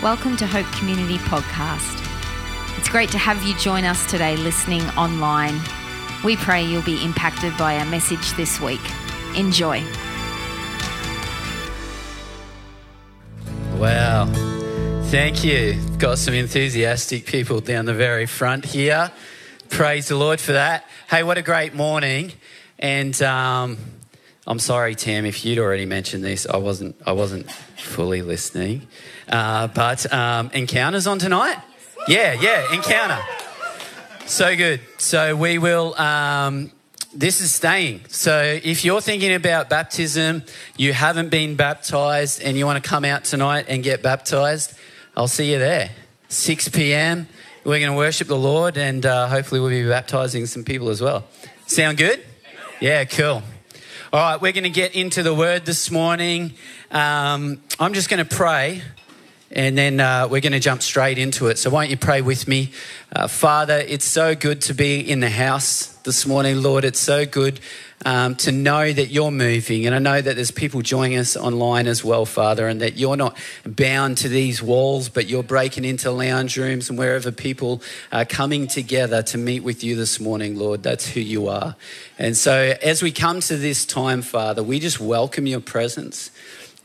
Welcome to Hope Community Podcast. It's great to have you join us today listening online. We pray you'll be impacted by our message this week. Enjoy. Wow. Thank you. Got some enthusiastic people down the very front here. Praise the Lord for that. Hey, what a great morning. And um, I'm sorry, Tam, if you'd already mentioned this, I wasn't, I wasn't fully listening. Uh, but um, encounters on tonight? Yeah, yeah, encounter. So good. So we will. Um, this is staying. So if you're thinking about baptism, you haven't been baptized, and you want to come out tonight and get baptized, I'll see you there. 6 p.m. We're going to worship the Lord, and uh, hopefully we'll be baptizing some people as well. Sound good? Yeah, cool. All right, we're going to get into the word this morning. Um, I'm just going to pray and then uh, we're going to jump straight into it. So, won't you pray with me? Uh, Father, it's so good to be in the house this morning, Lord. It's so good um, to know that you're moving. And I know that there's people joining us online as well, Father, and that you're not bound to these walls, but you're breaking into lounge rooms and wherever people are coming together to meet with you this morning, Lord. That's who you are. And so, as we come to this time, Father, we just welcome your presence.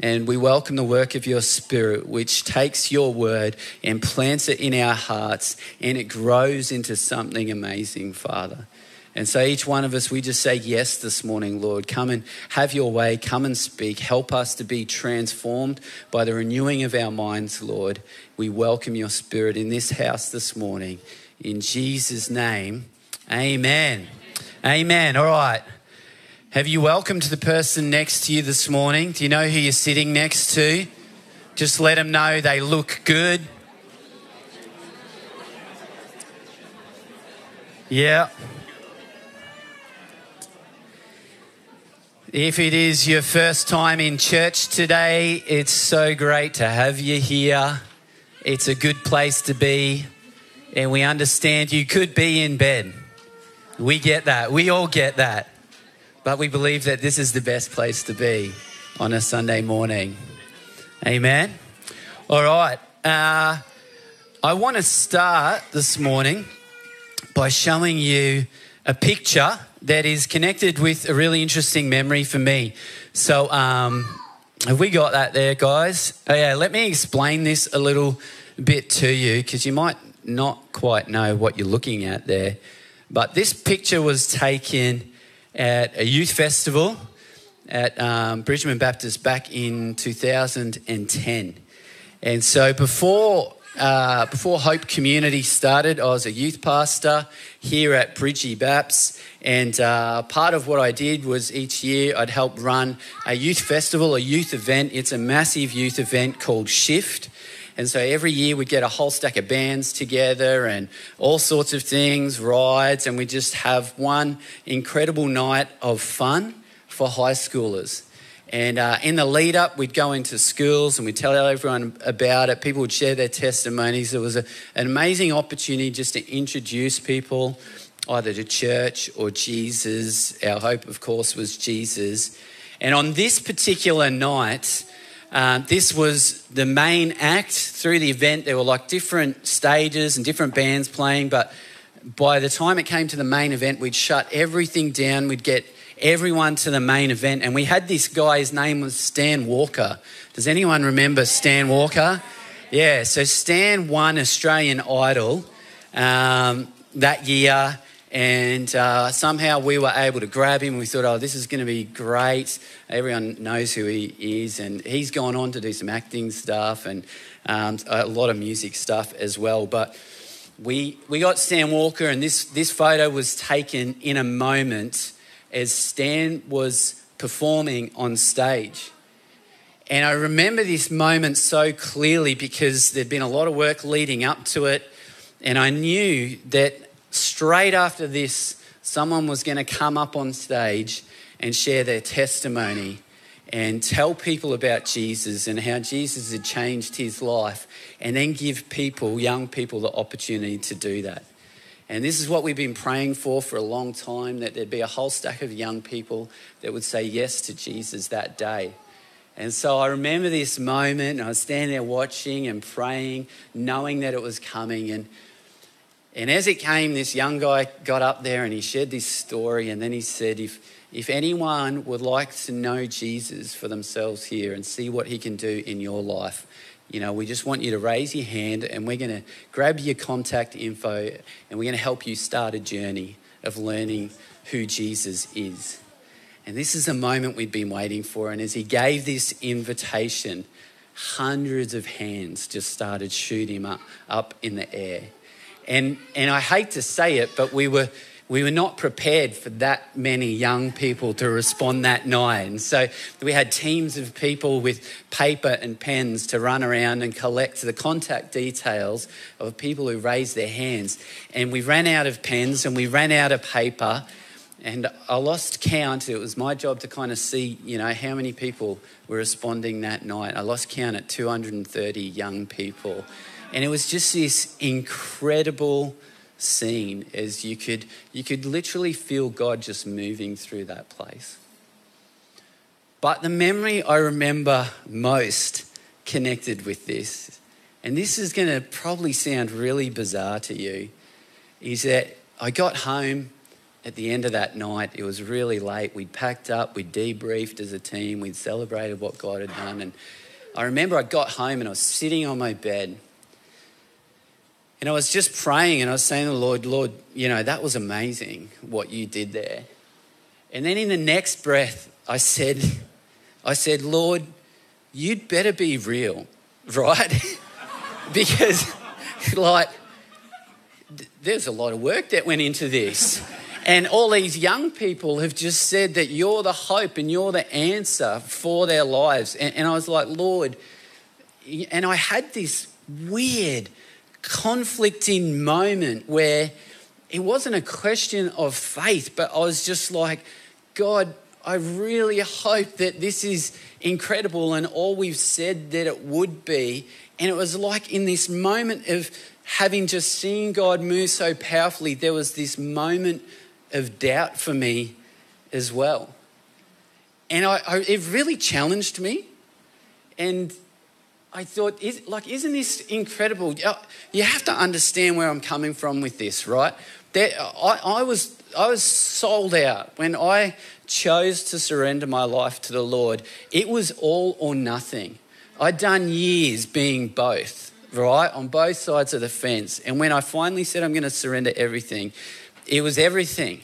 And we welcome the work of your Spirit, which takes your word and plants it in our hearts, and it grows into something amazing, Father. And so each one of us, we just say yes this morning, Lord. Come and have your way. Come and speak. Help us to be transformed by the renewing of our minds, Lord. We welcome your Spirit in this house this morning. In Jesus' name, amen. Amen. All right. Have you welcomed the person next to you this morning? Do you know who you're sitting next to? Just let them know they look good. Yeah. If it is your first time in church today, it's so great to have you here. It's a good place to be. And we understand you could be in bed. We get that. We all get that. But we believe that this is the best place to be on a Sunday morning. Amen. All right. Uh, I want to start this morning by showing you a picture that is connected with a really interesting memory for me. So, um, have we got that there, guys? Oh, yeah, let me explain this a little bit to you because you might not quite know what you're looking at there. But this picture was taken at a youth festival at um, Bridgeman Baptist back in 2010. And so before, uh, before Hope Community started, I was a youth pastor here at Bridgie Baps. And uh, part of what I did was each year I'd help run a youth festival, a youth event. It's a massive youth event called Shift. And so every year we'd get a whole stack of bands together and all sorts of things, rides, and we just have one incredible night of fun for high schoolers. And uh, in the lead up, we'd go into schools and we'd tell everyone about it. People would share their testimonies. It was a, an amazing opportunity just to introduce people either to church or Jesus. Our hope, of course, was Jesus. And on this particular night, uh, this was the main act through the event. There were like different stages and different bands playing, but by the time it came to the main event, we'd shut everything down. We'd get everyone to the main event, and we had this guy. His name was Stan Walker. Does anyone remember Stan Walker? Yeah, so Stan won Australian Idol um, that year and uh, somehow we were able to grab him. We thought, oh, this is going to be great. Everyone knows who he is. And he's gone on to do some acting stuff and um, a lot of music stuff as well. But we, we got Stan Walker, and this, this photo was taken in a moment as Stan was performing on stage. And I remember this moment so clearly because there'd been a lot of work leading up to it. And I knew that straight after this, someone was going to come up on stage and share their testimony and tell people about Jesus and how Jesus had changed his life, and then give people, young people, the opportunity to do that. And this is what we've been praying for for a long time that there'd be a whole stack of young people that would say yes to Jesus that day. And so I remember this moment, I was standing there watching and praying, knowing that it was coming. And, and as it came, this young guy got up there and he shared this story. And then he said, If, if anyone would like to know Jesus for themselves here and see what he can do in your life, you know, we just want you to raise your hand and we're going to grab your contact info and we're going to help you start a journey of learning who Jesus is. And this is a moment we'd been waiting for. And as he gave this invitation, hundreds of hands just started shooting up, up in the air. And, and I hate to say it, but we were, we were not prepared for that many young people to respond that night. And so we had teams of people with paper and pens to run around and collect the contact details of people who raised their hands. And we ran out of pens and we ran out of paper and I lost count. It was my job to kind of see, you know, how many people were responding that night. I lost count at 230 young people. And it was just this incredible scene as you could you could literally feel God just moving through that place. But the memory I remember most connected with this, and this is going to probably sound really bizarre to you, is that I got home at the end of that night, it was really late. We'd packed up, we'd debriefed as a team, we'd celebrated what God had done. And I remember I got home and I was sitting on my bed and I was just praying and I was saying to the Lord, Lord, you know, that was amazing what you did there. And then in the next breath, I said, I said, Lord, you'd better be real, right? because, like, there's a lot of work that went into this. And all these young people have just said that you're the hope and you're the answer for their lives. And, and I was like, Lord, and I had this weird conflicting moment where it wasn't a question of faith, but I was just like, God, I really hope that this is incredible and all we've said that it would be. And it was like in this moment of having just seen God move so powerfully, there was this moment of doubt for me as well. And I, I, it really challenged me. And I thought, is, like, isn't this incredible? You have to understand where I'm coming from with this, right? There, I, I, was, I was sold out when I chose to surrender my life to the Lord. It was all or nothing. I'd done years being both, right, on both sides of the fence. And when I finally said I'm going to surrender everything, it was everything.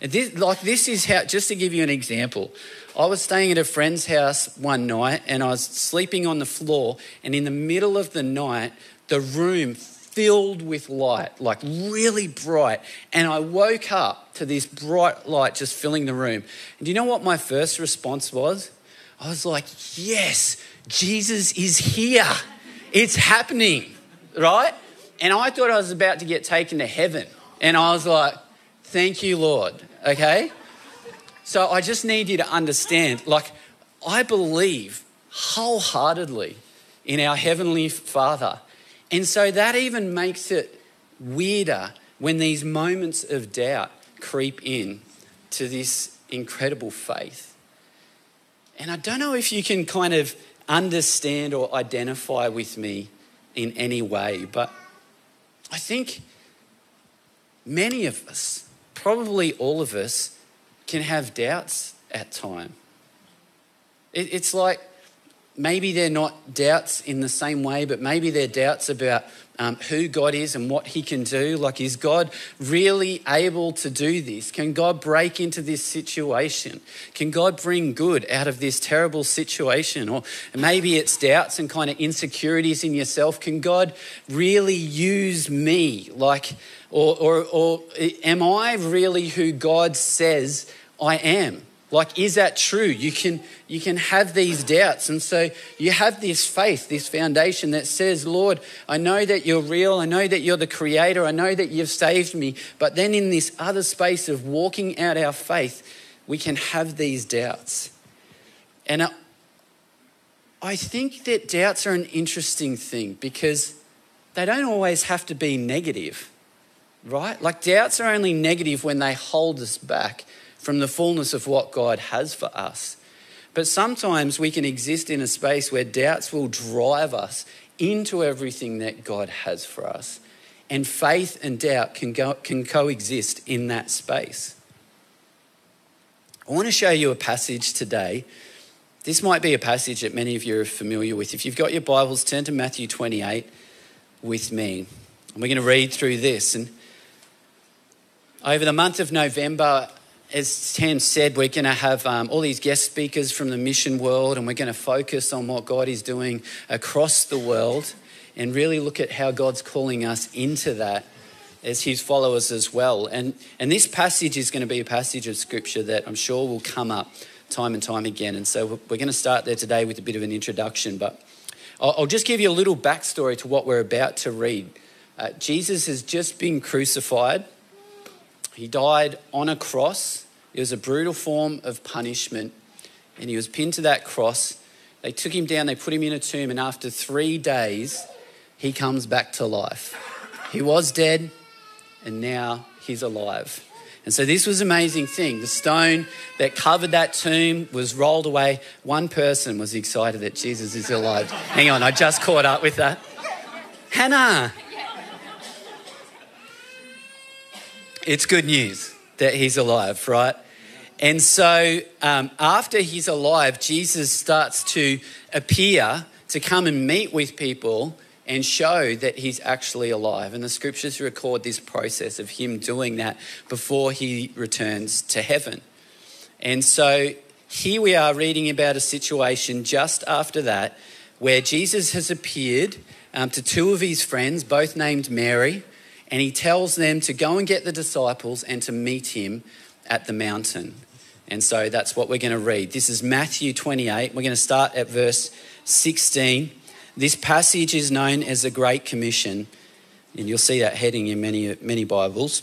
This, like this is how, just to give you an example, I was staying at a friend's house one night and I was sleeping on the floor, and in the middle of the night, the room filled with light, like really bright. And I woke up to this bright light just filling the room. And do you know what my first response was? I was like, yes, Jesus is here. It's happening, right? And I thought I was about to get taken to heaven. And I was like, Thank you, Lord. Okay? So I just need you to understand like, I believe wholeheartedly in our Heavenly Father. And so that even makes it weirder when these moments of doubt creep in to this incredible faith. And I don't know if you can kind of understand or identify with me in any way, but I think many of us probably all of us can have doubts at time. It, it's like maybe they're not doubts in the same way, but maybe they're doubts about um, who God is and what He can do. Like, is God really able to do this? Can God break into this situation? Can God bring good out of this terrible situation? Or maybe it's doubts and kind of insecurities in yourself. Can God really use me? Like, or, or, or am I really who God says I am? Like, is that true? You can, you can have these doubts. And so you have this faith, this foundation that says, Lord, I know that you're real. I know that you're the creator. I know that you've saved me. But then in this other space of walking out our faith, we can have these doubts. And I think that doubts are an interesting thing because they don't always have to be negative right? Like doubts are only negative when they hold us back from the fullness of what God has for us. But sometimes we can exist in a space where doubts will drive us into everything that God has for us. And faith and doubt can, go, can coexist in that space. I want to show you a passage today. This might be a passage that many of you are familiar with. If you've got your Bibles, turn to Matthew 28 with me. And we're going to read through this. And over the month of November, as Tam said, we're going to have um, all these guest speakers from the mission world, and we're going to focus on what God is doing across the world and really look at how God's calling us into that as His followers as well. And, and this passage is going to be a passage of Scripture that I'm sure will come up time and time again. And so we're going to start there today with a bit of an introduction, but I'll, just give you a little backstory to what we're about to read. Uh, Jesus has just been crucified. He died on a cross. It was a brutal form of punishment. And he was pinned to that cross. They took him down, they put him in a tomb, and after three days, he comes back to life. He was dead, and now he's alive. And so this was an amazing thing. The stone that covered that tomb was rolled away. One person was excited that Jesus is alive. Hang on, I just caught up with that. Hannah. It's good news that he's alive, right? And so um, after he's alive, Jesus starts to appear to come and meet with people and show that he's actually alive. And the scriptures record this process of him doing that before he returns to heaven. And so here we are reading about a situation just after that where Jesus has appeared um, to two of his friends, both named Mary, and he tells them to go and get the disciples and to meet him at the mountain. And so that's what we're going to read. This is Matthew 28. We're going to start at verse 16. This passage is known as the Great Commission, and you'll see that heading in many, many Bibles.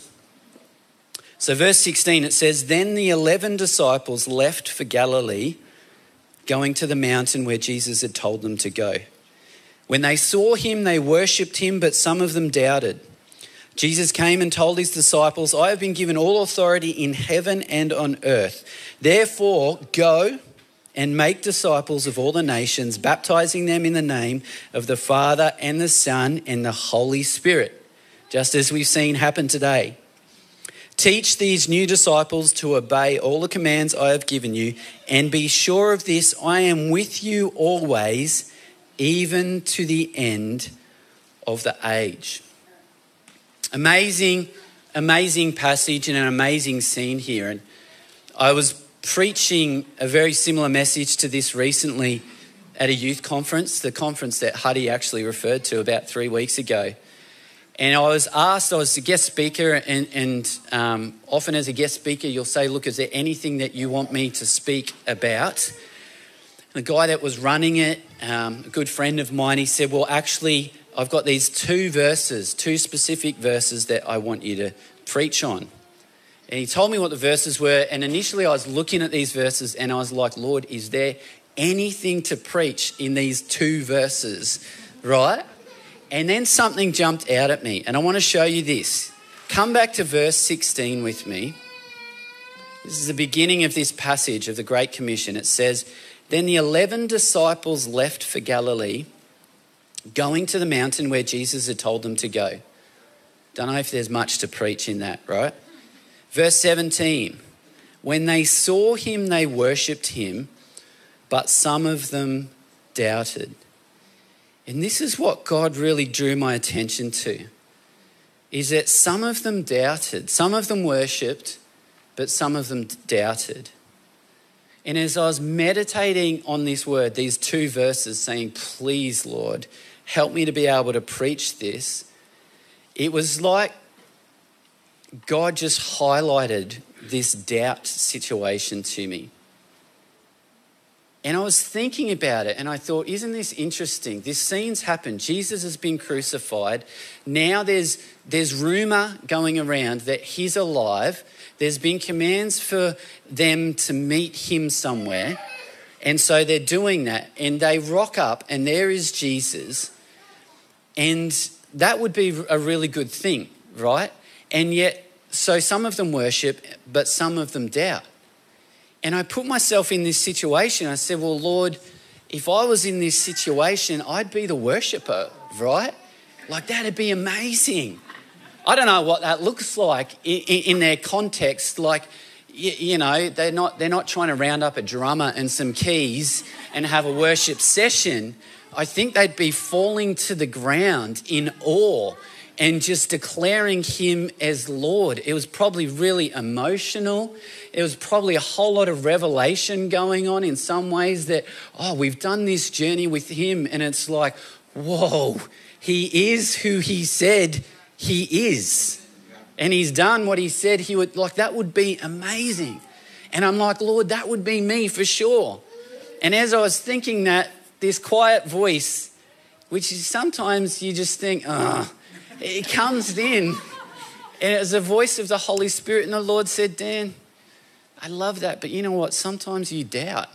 So, verse 16, it says, Then the 11 disciples left for Galilee, going to the mountain where Jesus had told them to go. When they saw him, they worshipped him, but some of them doubted. Jesus came and told his disciples, I have been given all authority in heaven and on earth. Therefore, go and make disciples of all the nations, baptizing them in the name of the Father and the Son and the Holy Spirit, just as we've seen happen today. Teach these new disciples to obey all the commands I have given you, and be sure of this I am with you always, even to the end of the age. Amazing, amazing passage and an amazing scene here. And I was preaching a very similar message to this recently at a youth conference, the conference that Huddy actually referred to about three weeks ago. And I was asked, I was a guest speaker, and, and um, often as a guest speaker, you'll say, Look, is there anything that you want me to speak about? And the guy that was running it, um, a good friend of mine, he said, Well, actually, I've got these two verses, two specific verses that I want you to preach on. And he told me what the verses were. And initially, I was looking at these verses and I was like, Lord, is there anything to preach in these two verses? Right? And then something jumped out at me. And I want to show you this. Come back to verse 16 with me. This is the beginning of this passage of the Great Commission. It says, Then the 11 disciples left for Galilee going to the mountain where Jesus had told them to go. Don't know if there's much to preach in that, right? Verse 17 When they saw him, they worshipped him, but some of them doubted. And this is what God really drew my attention to is that some of them doubted, some of them worshipped, but some of them doubted. And as I was meditating on this word, these two verses saying, Please, Lord, help me to be able to preach this, it was like God just highlighted this doubt situation to me. And I was thinking about it and I thought, isn't this interesting? This scene's happened. Jesus has been crucified. Now there's, there's rumor going around that he's alive. There's been commands for them to meet him somewhere. And so they're doing that. And they rock up and there is Jesus. And that would be a really good thing, right? And yet, so some of them worship, but some of them doubt. And I put myself in this situation. I said, Well, Lord, if I was in this situation, I'd be the worshiper, right? Like, that'd be amazing. I don't know what that looks like in, their context. Like, you, know, they're not, they're not trying to round up a drummer and some keys and have a worship session. I think they'd be falling to the ground in awe and just declaring him as Lord. It was probably really emotional. It was probably a whole lot of revelation going on in some ways that, oh, we've done this journey with him. And it's like, whoa, he is who he said he is. And he's done what he said he would. Like, that would be amazing. And I'm like, Lord, that would be me for sure. And as I was thinking that, this quiet voice, which is sometimes you just think, oh, it comes in. And it was the voice of the Holy Spirit. And the Lord said, Dan, I love that, but you know what? Sometimes you doubt.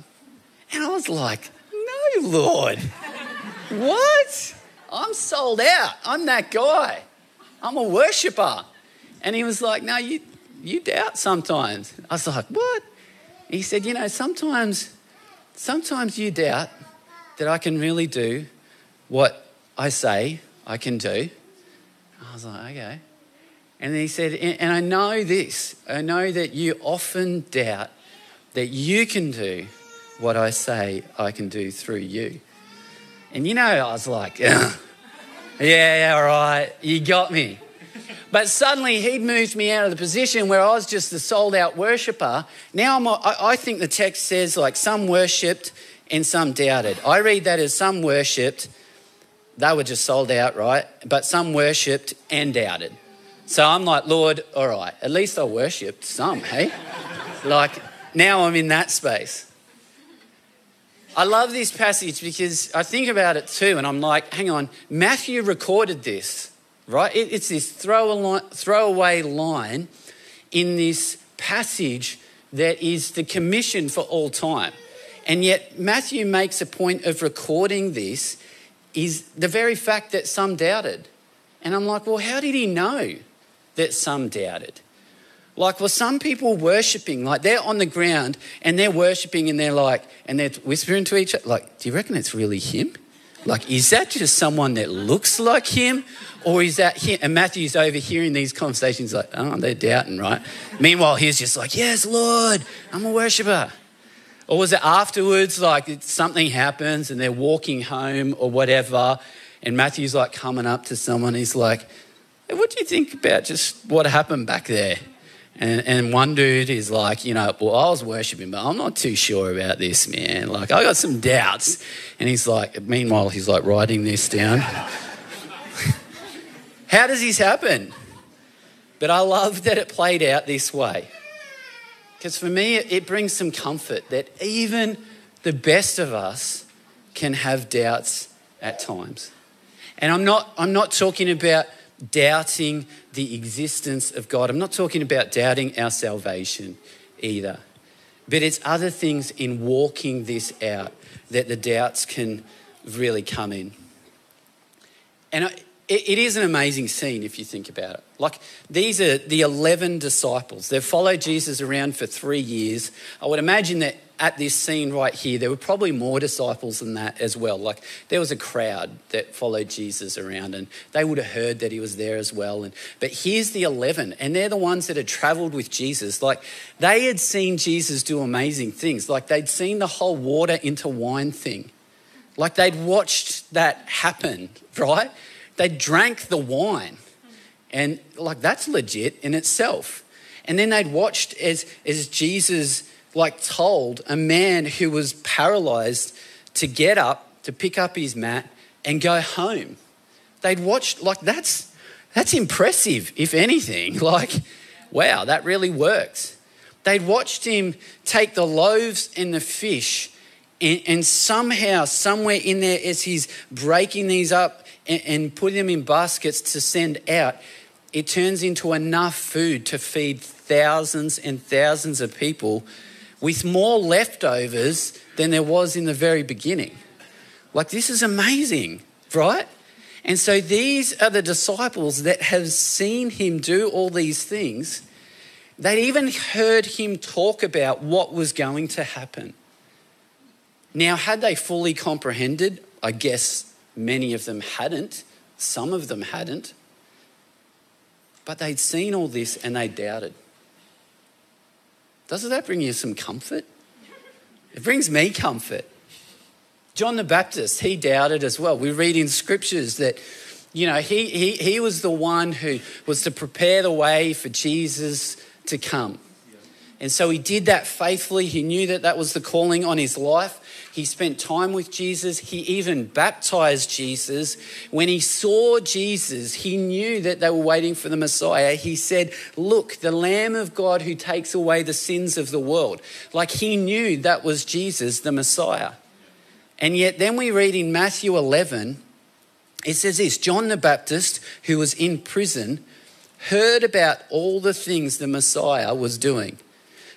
And I was like, no, Lord. what? I'm sold out. I'm that guy. I'm a worshiper. And he was like, no, you, you doubt sometimes. I was like, what? He said, you know, sometimes, sometimes you doubt that I can really do what I say I can do I was like, okay. And then he said, and I know this, I know that you often doubt that you can do what I say I can do through you. And you know, I was like, yeah, yeah, all right, you got me. But suddenly he'd moved me out of the position where I was just the sold out worshiper. Now I'm, I think the text says like some worshipped and some doubted. I read that as some worshipped they were just sold out, right? But some worshipped and doubted. So I'm like, Lord, all right, at least I worshipped some, hey? like, now I'm in that space. I love this passage because I think about it too, and I'm like, hang on, Matthew recorded this, right? it's this throwaway line in this passage that is the commission for all time. And yet, Matthew makes a point of recording this is the very fact that some doubted. And I'm like, well, how did he know that some doubted? Like, well, some people worshiping, like they're on the ground and they're worshiping and they're like, and they're whispering to each other, like, do you reckon it's really him? Like, is that just someone that looks like him? Or is that him? And Matthew's overhearing these conversations, like, oh, they're doubting, right? Meanwhile, he's just like, yes, Lord, I'm a worshiper. Or was it afterwards, like something happens and they're walking home or whatever, and Matthew's like coming up to someone, he's like, hey, What do you think about just what happened back there? And, and one dude is like, You know, well, I was worshiping, but I'm not too sure about this, man. Like, I got some doubts. And he's like, Meanwhile, he's like writing this down. How does this happen? But I love that it played out this way. Because for me, it brings some comfort that even the best of us can have doubts at times. And I'm not, I'm not talking about doubting the existence of God. I'm not talking about doubting our salvation either. But it's other things in walking this out that the doubts can really come in. And it is an amazing scene if you think about it. Like, these are the 11 disciples. They've followed Jesus around for three years. I would imagine that at this scene right here, there were probably more disciples than that as well. Like, there was a crowd that followed Jesus around, and they would have heard that he was there as well. And, but here's the 11, and they're the ones that had traveled with Jesus. Like, they had seen Jesus do amazing things. Like, they'd seen the whole water into wine thing. Like, they'd watched that happen, right? They drank the wine. And like that's legit in itself. And then they'd watched as, as Jesus like told a man who was paralyzed to get up, to pick up his mat and go home. They'd watched like that's that's impressive, if anything. Like, wow, that really works. They'd watched him take the loaves and the fish, and, and somehow, somewhere in there, as he's breaking these up and, and putting them in baskets to send out, it turns into enough food to feed thousands and thousands of people with more leftovers than there was in the very beginning. Like, this is amazing, right? And so these are the disciples that have seen him do all these things. They'd even heard him talk about what was going to happen. Now, had they fully comprehended? I guess many of them hadn't, some of them hadn't. But they'd seen all this and they doubted. Doesn't that bring you some comfort? It brings me comfort. John the Baptist, he doubted as well. We read in scriptures that, you know, he, he, he was the one who was to prepare the way for Jesus to come. And so he did that faithfully. He knew that that was the calling on his life. He spent time with Jesus. He even baptized Jesus. When he saw Jesus, he knew that they were waiting for the Messiah. He said, Look, the Lamb of God who takes away the sins of the world. Like he knew that was Jesus, the Messiah. And yet, then we read in Matthew 11, it says this John the Baptist, who was in prison, heard about all the things the Messiah was doing.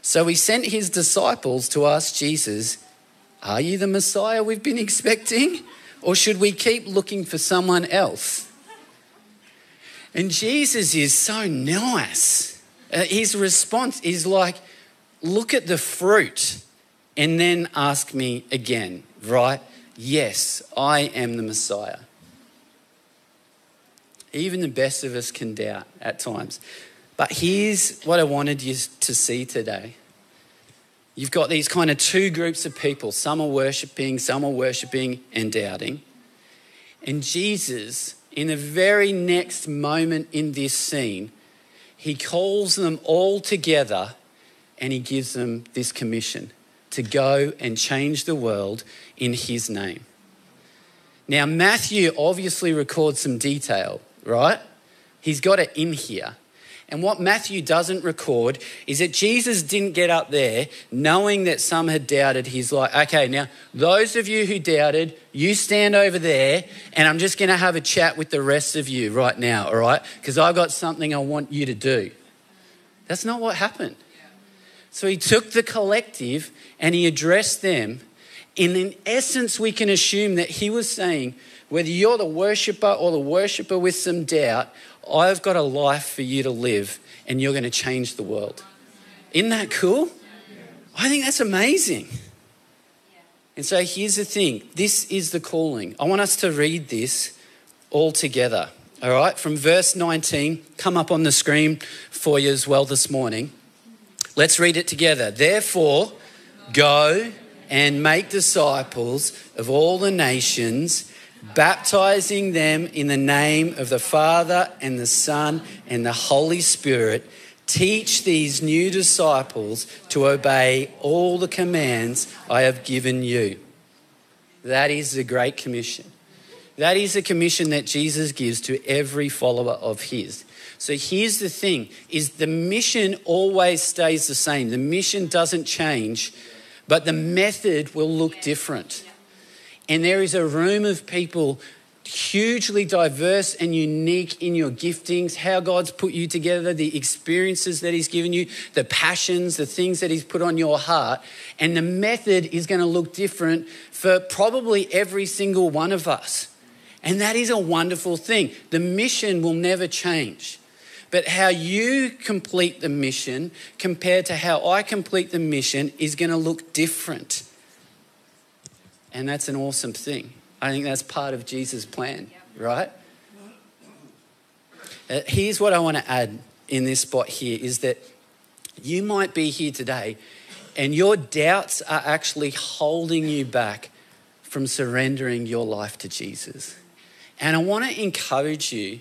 So he sent his disciples to ask Jesus, Are you the Messiah we've been expecting? Or should we keep looking for someone else? And Jesus is so nice. Uh, his response is like, Look at the fruit and then ask me again, right? Yes, I am the Messiah. Even the best of us can doubt at times. But here's what I wanted you to see today. You've got these kind of two groups of people. Some are worshiping, some are worshiping and doubting. And Jesus, in the very next moment in this scene, he calls them all together and he gives them this commission to go and change the world in his name. Now, Matthew obviously records some detail, right? He's got it in here. And what Matthew doesn't record is that Jesus didn't get up there knowing that some had doubted. He's like, okay, now, those of you who doubted, you stand over there, and I'm just going to have a chat with the rest of you right now, all right? Because I've got something I want you to do. That's not what happened. So he took the collective and he addressed them. And in essence, we can assume that he was saying, whether you're the worshiper or the worshiper with some doubt, I've got a life for you to live and you're going to change the world. Isn't that cool? I think that's amazing. And so here's the thing this is the calling. I want us to read this all together. All right, from verse 19, come up on the screen for you as well this morning. Let's read it together. Therefore, go and make disciples of all the nations baptizing them in the name of the Father and the Son and the Holy Spirit. Teach these new disciples to obey all the commands I have given you. That is the Great Commission. That is the commission that Jesus gives to every follower of his. So here's the thing is the mission always stays the same. The mission doesn't change, but the method will look different. And there is a room of people hugely diverse and unique in your giftings, how God's put you together, the experiences that He's given you, the passions, the things that He's put on your heart. And the method is going to look different for probably every single one of us. And that is a wonderful thing. The mission will never change. But how you complete the mission compared to how I complete the mission is going to look different. And that's an awesome thing. I think that's part of Jesus' plan, right? Uh, here's what I want to add in this spot here is that you might be here today and your doubts are actually holding you back from surrendering your life to Jesus. And I want to encourage you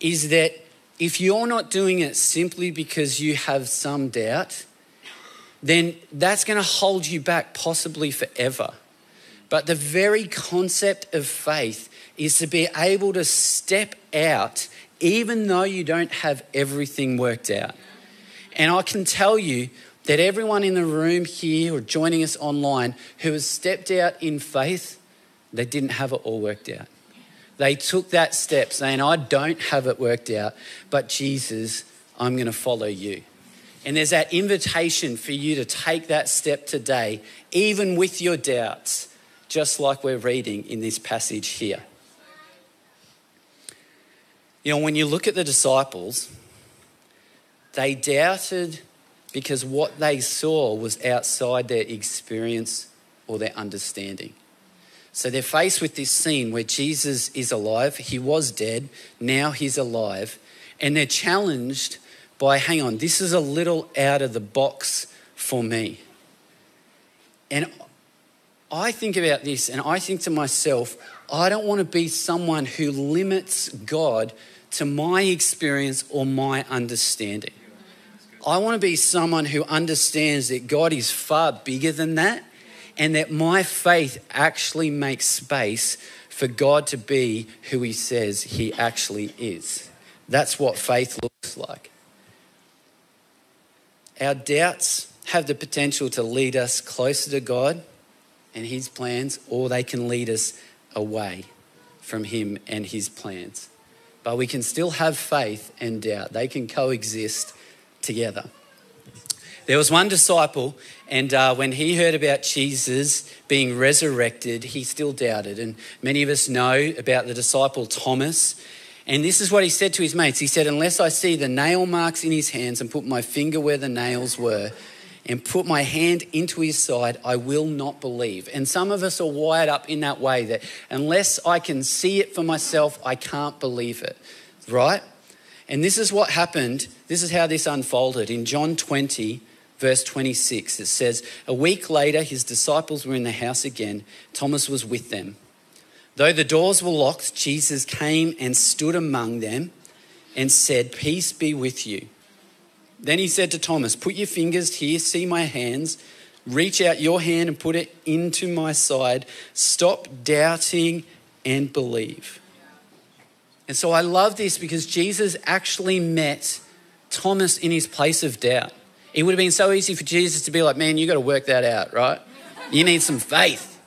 is that if you're not doing it simply because you have some doubt, then that's going to hold you back possibly forever. But the very concept of faith is to be able to step out even though you don't have everything worked out. And I can tell you that everyone in the room here or joining us online who has stepped out in faith, they didn't have it all worked out. They took that step saying, I don't have it worked out, but Jesus, I'm going to follow you. And there's that invitation for you to take that step today, even with your doubts just like we're reading in this passage here. You know, when you look at the disciples, they doubted because what they saw was outside their experience or their understanding. So they're faced with this scene where Jesus is alive. He was dead, now he's alive. And they're challenged by hang on, this is a little out of the box for me. And I think about this and I think to myself, I don't want to be someone who limits God to my experience or my understanding. I want to be someone who understands that God is far bigger than that and that my faith actually makes space for God to be who He says He actually is. That's what faith looks like. Our doubts have the potential to lead us closer to God and His plans, or they can lead us away from Him and His plans. But we can still have faith and doubt, they can coexist together. There was one disciple, and uh, when he heard about Jesus being resurrected, he still doubted. And many of us know about the disciple Thomas. And this is what he said to his mates He said, Unless I see the nail marks in his hands and put my finger where the nails were, and put my hand into his side, I will not believe. And some of us are wired up in that way that unless I can see it for myself, I can't believe it, right? And this is what happened this is how this unfolded. In John 20, verse 26, it says, A week later, his disciples were in the house again. Thomas was with them. Though the doors were locked, Jesus came and stood among them and said, Peace be with you. Then he said to Thomas, Put your fingers here, see my hands. Reach out your hand and put it into my side. Stop doubting and believe. And so I love this because Jesus actually met Thomas in his place of doubt. It would have been so easy for Jesus to be like, man, you got to work that out, right? You need some faith.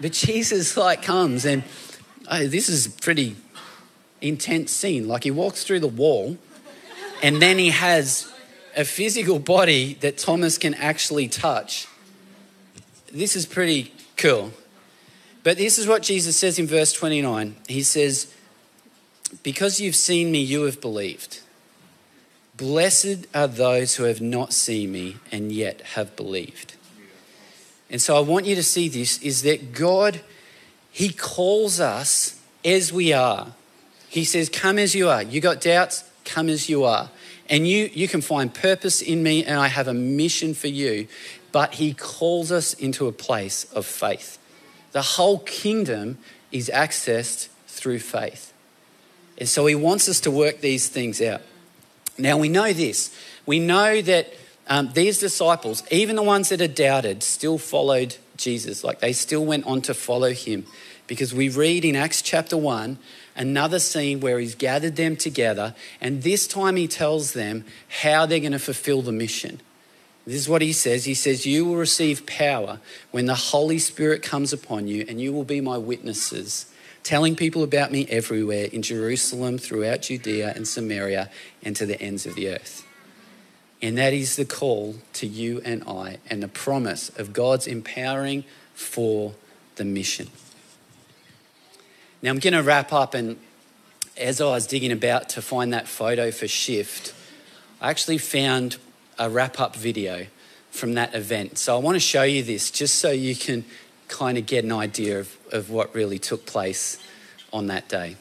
But Jesus like comes and oh, this is a pretty intense scene. Like he walks through the wall and then he has a physical body that Thomas can actually touch. This is pretty cool. But this is what Jesus says in verse 29. He says, Because you've seen me, you have believed. Blessed are those who have not seen me and yet have believed. And so I want you to see this is that God, He calls us as we are. He says, Come as you are. You got doubts? Come as you are. And you, you can find purpose in me, and I have a mission for you. But He calls us into a place of faith. The whole kingdom is accessed through faith. And so He wants us to work these things out. Now we know this. We know that um, these disciples, even the ones that are doubted, still followed Jesus. Like they still went on to follow him. Because we read in Acts chapter 1 another scene where he's gathered them together, and this time he tells them how they're going to fulfill the mission. This is what he says. He says, You will receive power when the Holy Spirit comes upon you, and you will be my witnesses telling people about me everywhere in Jerusalem, throughout Judea and Samaria, and to the ends of the earth. And that is the call to you and I, and the promise of God's empowering for the mission. Now, I'm going to wrap up, and as I was digging about to find that photo for Shift, I actually found a wrap up video from that event. So I want to show you this just so you can kind of get an idea of, of what really took place on that day.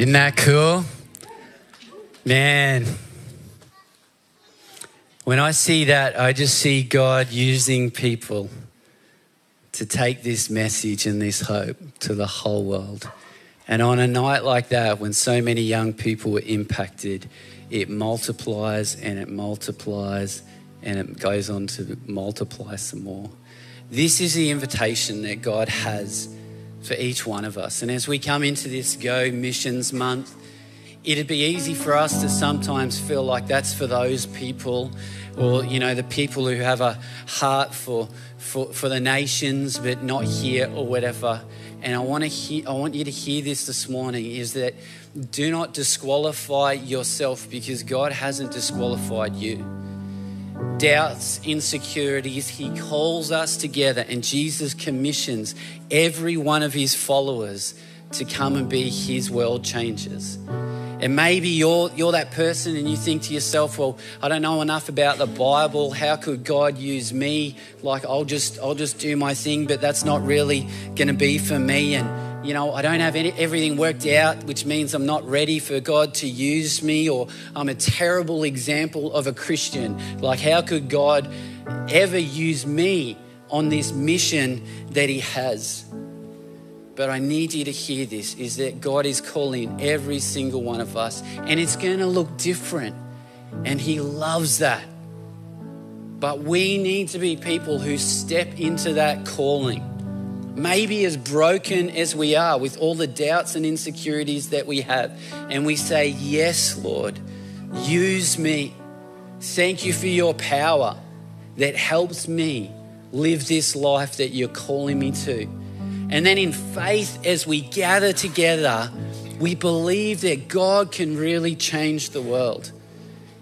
Isn't that cool? Man. When I see that, I just see God using people to take this message and this hope to the whole world. And on a night like that, when so many young people were impacted, it multiplies and it multiplies and it goes on to multiply some more. This is the invitation that God has for each one of us. And as we come into this Go Missions Month, it'd be easy for us to sometimes feel like that's for those people or, you know, the people who have a heart for, for, for the nations but not here or whatever. And I want, to hear, I want you to hear this this morning is that do not disqualify yourself because God hasn't disqualified you doubts, insecurities, he calls us together and Jesus commissions every one of his followers to come and be his world changers. And maybe you're, you're that person and you think to yourself, well, I don't know enough about the Bible. How could God use me? Like, I'll just, I'll just do my thing, but that's not really going to be for me. And you know, I don't have any, everything worked out, which means I'm not ready for God to use me, or I'm a terrible example of a Christian. Like, how could God ever use me on this mission that He has? But I need you to hear this is that God is calling every single one of us, and it's going to look different, and He loves that. But we need to be people who step into that calling maybe as broken as we are with all the doubts and insecurities that we have, and we say, Yes, Lord, use me. Thank you for your power that helps me live this life that you're calling me to. And then in faith, as we gather together, we believe that God can really change the world.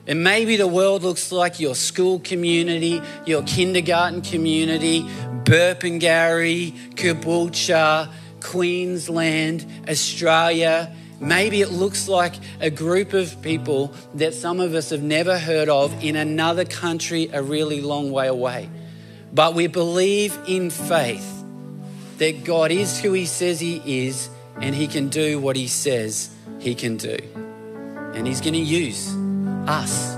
And maybe the world looks like your school community, your kindergarten community, Burpengary, Caboolture, Queensland, Australia. Maybe it looks like a group of people that some of us have never heard of in another country a really long way away. But we believe in faith that God is who He says He is and He can do what He says He can do. And He's going to use us.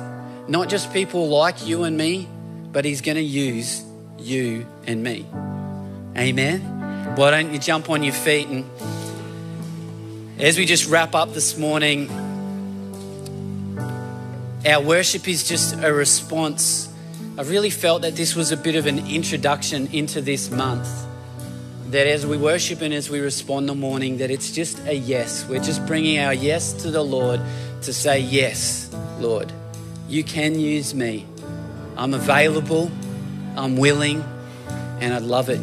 Not just people like you and me, but He's going to use you and me. Amen. Why don't you jump on your feet and as we just wrap up this morning, our worship is just a response. I really felt that this was a bit of an introduction into this month. That as we worship and as we respond the morning, that it's just a yes. We're just bringing our yes to the Lord to say, Yes, Lord, you can use me. I'm available, I'm willing, and I'd love it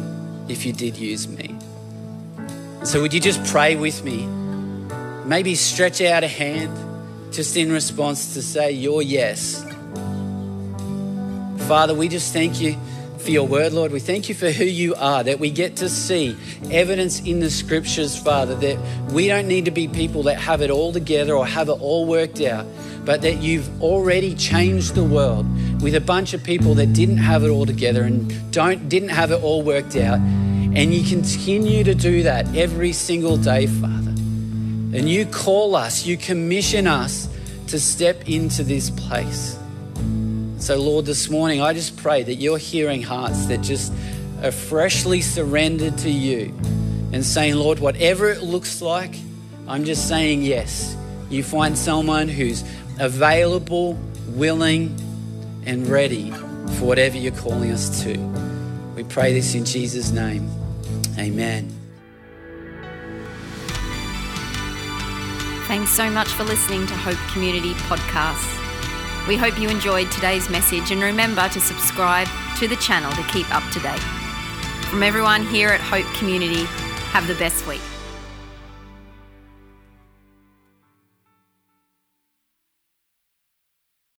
if you did use me. So, would you just pray with me? Maybe stretch out a hand just in response to say your yes. Father, we just thank you for your word, Lord. We thank you for who you are, that we get to see evidence in the scriptures, Father, that we don't need to be people that have it all together or have it all worked out, but that you've already changed the world with a bunch of people that didn't have it all together and don't didn't have it all worked out. And you continue to do that every single day, Father. And you call us, you commission us to step into this place. So, Lord, this morning, I just pray that you're hearing hearts that just are freshly surrendered to you and saying, Lord, whatever it looks like, I'm just saying yes. You find someone who's available, willing, and ready for whatever you're calling us to. We pray this in Jesus' name. Amen. Thanks so much for listening to Hope Community Podcasts. We hope you enjoyed today's message and remember to subscribe to the channel to keep up to date. From everyone here at Hope Community, have the best week.